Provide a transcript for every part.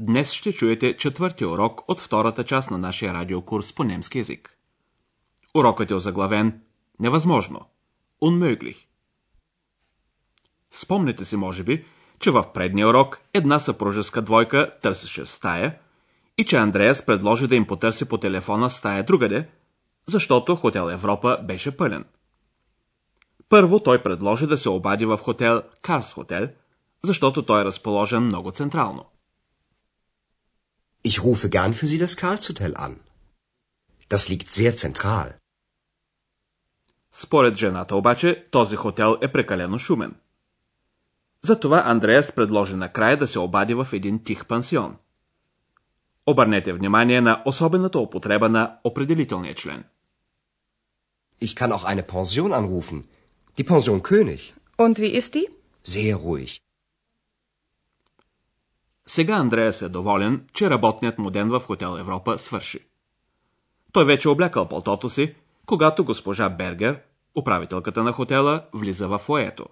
днес ще чуете четвъртия урок от втората част на нашия радиокурс по немски язик. Урокът е озаглавен Невъзможно. Unmöglich. Спомнете си, може би, че в предния урок една съпружеска двойка търсеше стая и че Андреас предложи да им потърси по телефона стая другаде, защото хотел Европа беше пълен. Първо той предложи да се обади в хотел Карс Хотел, защото той е разположен много централно. Ich rufe gern für Sie das Karlshotel an. Das liegt sehr zentral. Според жената обаче, този хотел е прекалено шумен. Затова Андреас предложи накрая да се обади в един тих пансион. Обърнете внимание на особената употреба на определителния член. Ich kann auch eine Pension anrufen. Die Pension König. Und wie ist die? Sehr ruhig. Сега Андреас е доволен, че работният му ден в Хотел Европа свърши. Той вече облякал пълтото си, когато госпожа Бергер, управителката на хотела, влиза в фоето.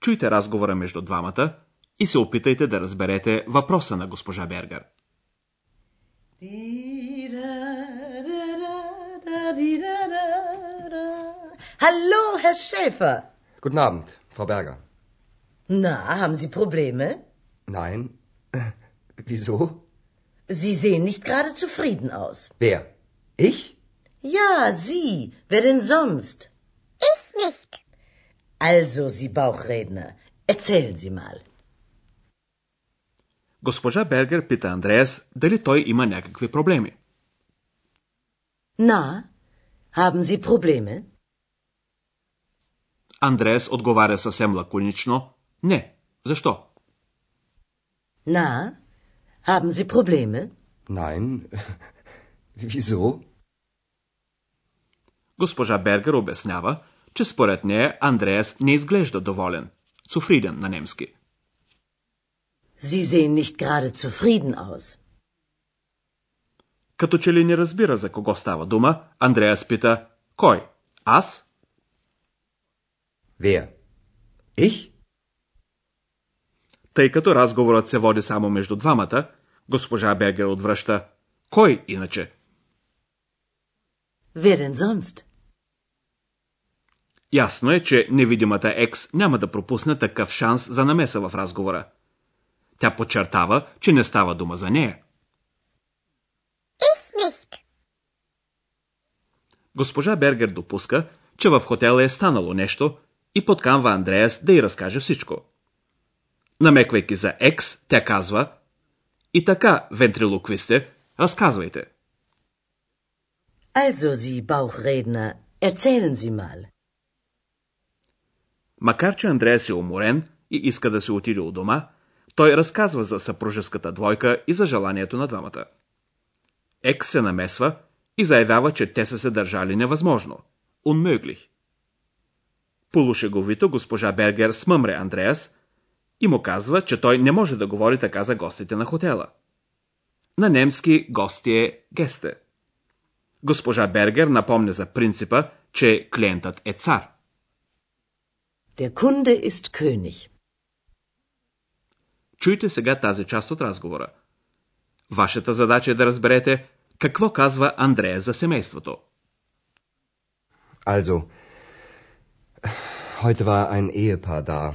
Чуйте разговора между двамата и се опитайте да разберете въпроса на госпожа Бергер. Hallo, Herr Schäfer. Guten Abend, Frau Berger. Na, haben Sie Probleme? Nein. Wieso? Sie sehen nicht gerade zufrieden aus. Wer? Ich? Ja, Sie. Wer denn sonst? Ich nicht. Also, Sie Bauchredner, erzählen Sie mal. Госпожа Бергер пита Андреас дали той има някакви проблеми. Na, haben Sie Probleme? Андреас отговаря съвсем лаконично не. Защо? Na, haben Sie Probleme? Nein. Wieso? Госпожа Бергер обяснява, че според нея Андреас не изглежда доволен. Цуфриден на немски. Sie sehen nicht gerade zufrieden aus. Като че ли не разбира за кого става дума, Андреас пита Кой? Аз? Wer? Ich? Тъй като разговорът се води само между двамата, госпожа Бергер отвръща Кой иначе? Denn sonst? Ясно е, че невидимата екс няма да пропусне такъв шанс за намеса в разговора. Тя подчертава, че не става дума за нея. Nicht. Госпожа Бергер допуска, че в хотела е станало нещо и подканва Андреас да й разкаже всичко. Намеквайки за екс, тя казва И така, вентрилоквисте, разказвайте. Also, Sie Bauchredner, erzählen Sie mal. Макар, че Андреас е уморен и иска да се отиде от дома, той разказва за съпружеската двойка и за желанието на двамата. Екс се намесва и заявява, че те са се държали невъзможно. Unmöglich. Полушеговито госпожа Бергер смъмре Андреас и му казва, че той не може да говори така за гостите на хотела. На немски гости е гесте. Госпожа Бергер напомня за принципа, че клиентът е цар. Der Kunde ist König. Чуйте сега тази част от разговора. Вашата задача е да разберете какво казва Андрея за семейството. Also, heute war ein Ehepaar da.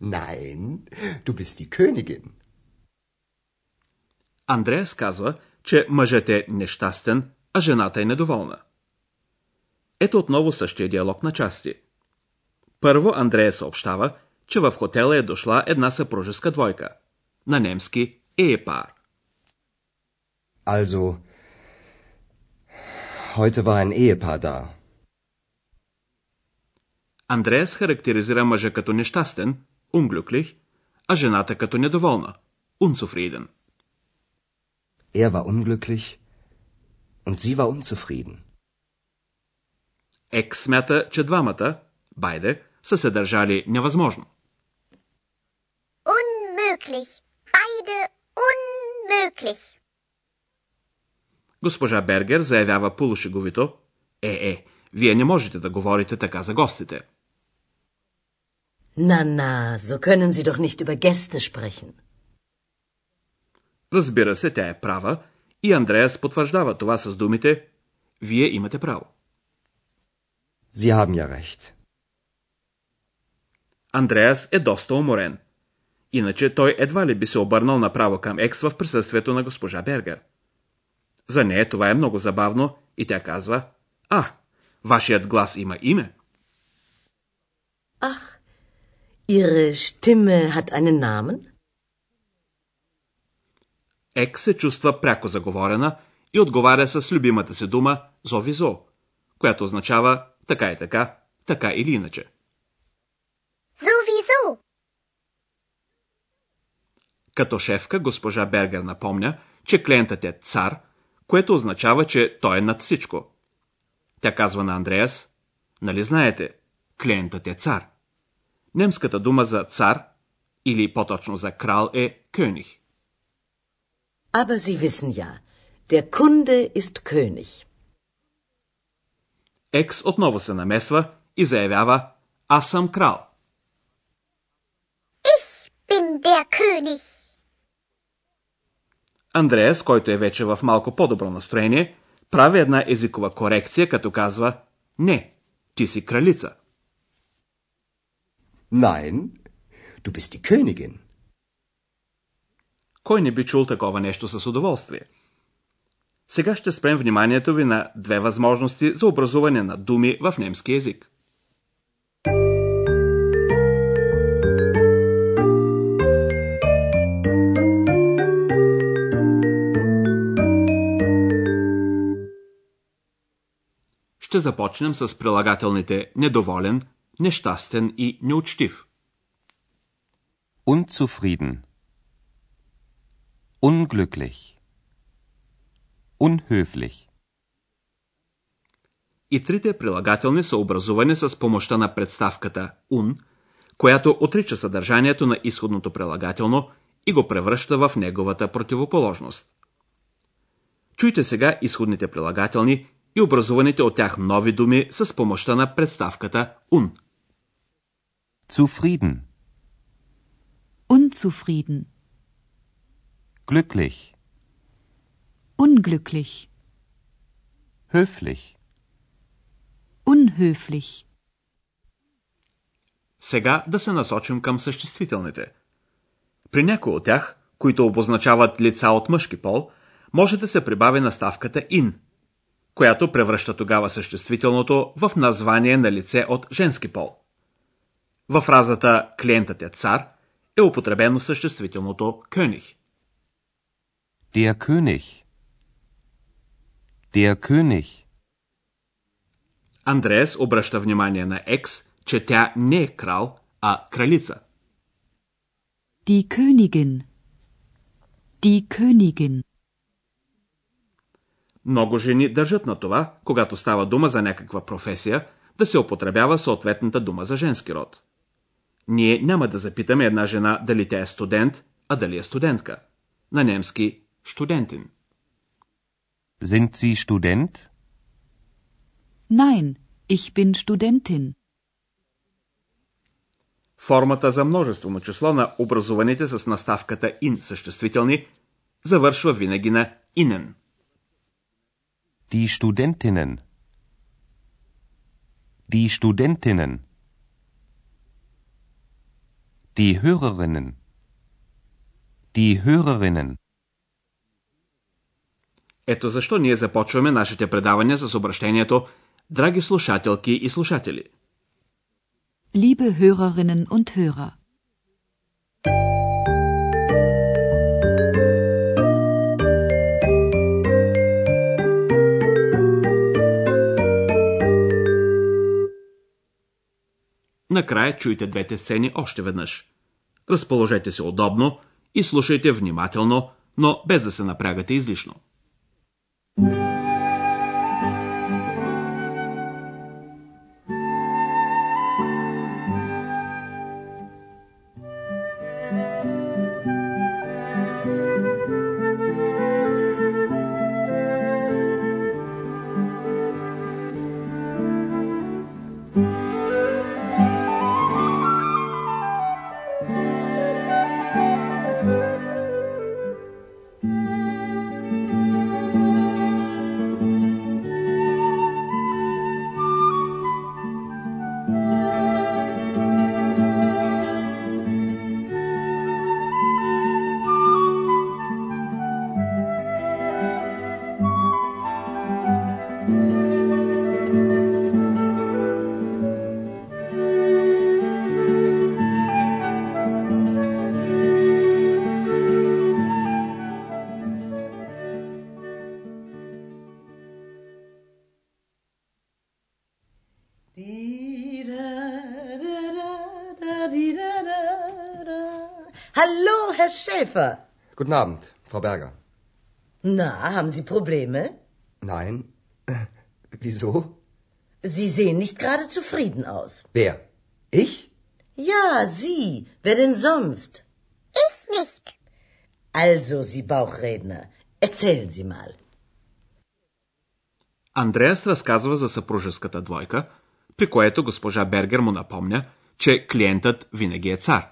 Nein, du bist die Königin. Андреас казва, че мъжът е нещастен, а жената е недоволна. Ето отново същия диалог на части. Първо Андрея съобщава, че в хотела е дошла една съпружеска двойка. На немски Епар. Also, heute war ein Ehepaar da. Андреас характеризира мъжа като нещастен, unglücklich, а жената като недоволна, unzufrieden. Er war unglücklich und sie war unzufrieden. Екс смята, че двамата, байде, са се държали невъзможно. Unmöglich. Beide unmöglich. Госпожа Бергер заявява полушеговито, е, е, вие не можете да говорите така за гостите. Na, na, so können Sie doch nicht über Gäste sprechen. Разбира се, тя е права и Андреас потвърждава това с думите Вие имате право. Sie haben ja recht. Андреас е доста уморен. Иначе той едва ли би се обърнал направо към Екс в присъствието на госпожа Бергер. За нея това е много забавно и тя казва А, вашият глас има име. Ach, Ihre Stimme hat einen Namen? Екс се чувства пряко заговорена и отговаря с любимата си дума зовизо, която означава така и така, така или иначе. Sowieso. Като шефка госпожа Бергер напомня, че клиентът е цар, което означава, че той е над всичко. Тя казва на Андреас, нали знаете, клиентът е цар. Немската дума за цар, или по-точно за крал е König. Aber Sie wissen ja, der Kunde ist König. Екс отново се намесва и заявява Аз съм крал. Ich bin der König. Андреас, който е вече в малко по-добро настроение, прави една езикова корекция, като казва Не, ти си кралица. Nein, du bist die Königin. Кой не би чул такова нещо с удоволствие? Сега ще спрем вниманието ви на две възможности за образуване на думи в немски язик. Ще започнем с прилагателните недоволен, нещастен и неучтив. Unzufrieden. Unglücklich. Unhöflich. И трите прилагателни са образувани с помощта на представката un, която отрича съдържанието на изходното прилагателно и го превръща в неговата противоположност. Чуйте сега изходните прилагателни и образуваните от тях нови думи с помощта на представката un. Zufrieden. Unzufrieden. Glücklich. Unglücklich. Höflich. Unhöflich. Сега да се насочим към съществителните. При някои от тях, които обозначават лица от мъжки пол, може да се прибави наставката in, която превръща тогава съществителното в название на лице от женски пол. Във фразата «клиентът е цар» е употребено съществителното König. Der König. Der König. Андреас обръща внимание на Екс, че тя не е крал, а кралица. Die Königin. Die Königin. Много жени държат на това, когато става дума за някаква професия, да се употребява съответната дума за женски род. Ние няма да запитаме една жена дали тя е студент, а дали е студентка. На немски студентин. Sind Sie Student? Nein, ich bin Studentin. Формата за множествено число на образуваните с наставката in съществителни завършва винаги на инен. Die Studentinnen. Die Studentinnen. Die Hörerinnen. Die Hörerinnen. Ето защо ние започваме нашите предавания с обращението Драги слушателки и слушатели. Liebe Hörerinnen und Hörer. Накрая чуйте двете сцени още веднъж. Разположете се удобно и слушайте внимателно, но без да се напрягате излишно. Hallo, Herr Schäfer. Guten Abend, Frau Berger. Na, haben Sie Probleme? Nein. Wieso? Sie sehen nicht gerade zufrieden aus. Wer? Ich? Ja, Sie. Wer denn sonst? Ich nicht. Also, Sie Bauchredner, erzählen Sie mal. Андреас разказва за съпружеската двойка, при което госпожа Бергер му напомня, че клиентът винаги е цар.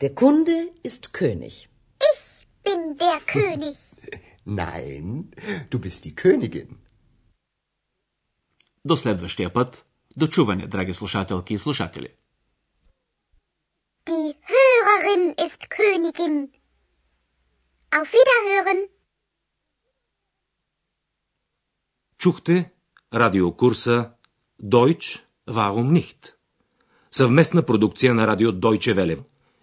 der Kunde ist König. Ich bin der König. Nein, du bist die Königin. До следващия път. До чуване, драги слушателки и слушатели. Die Hörerin ist Königin. Auf Wiederhören. Чухте радиокурса Deutsch, warum nicht? Съвместна продукция на радио Deutsche Welle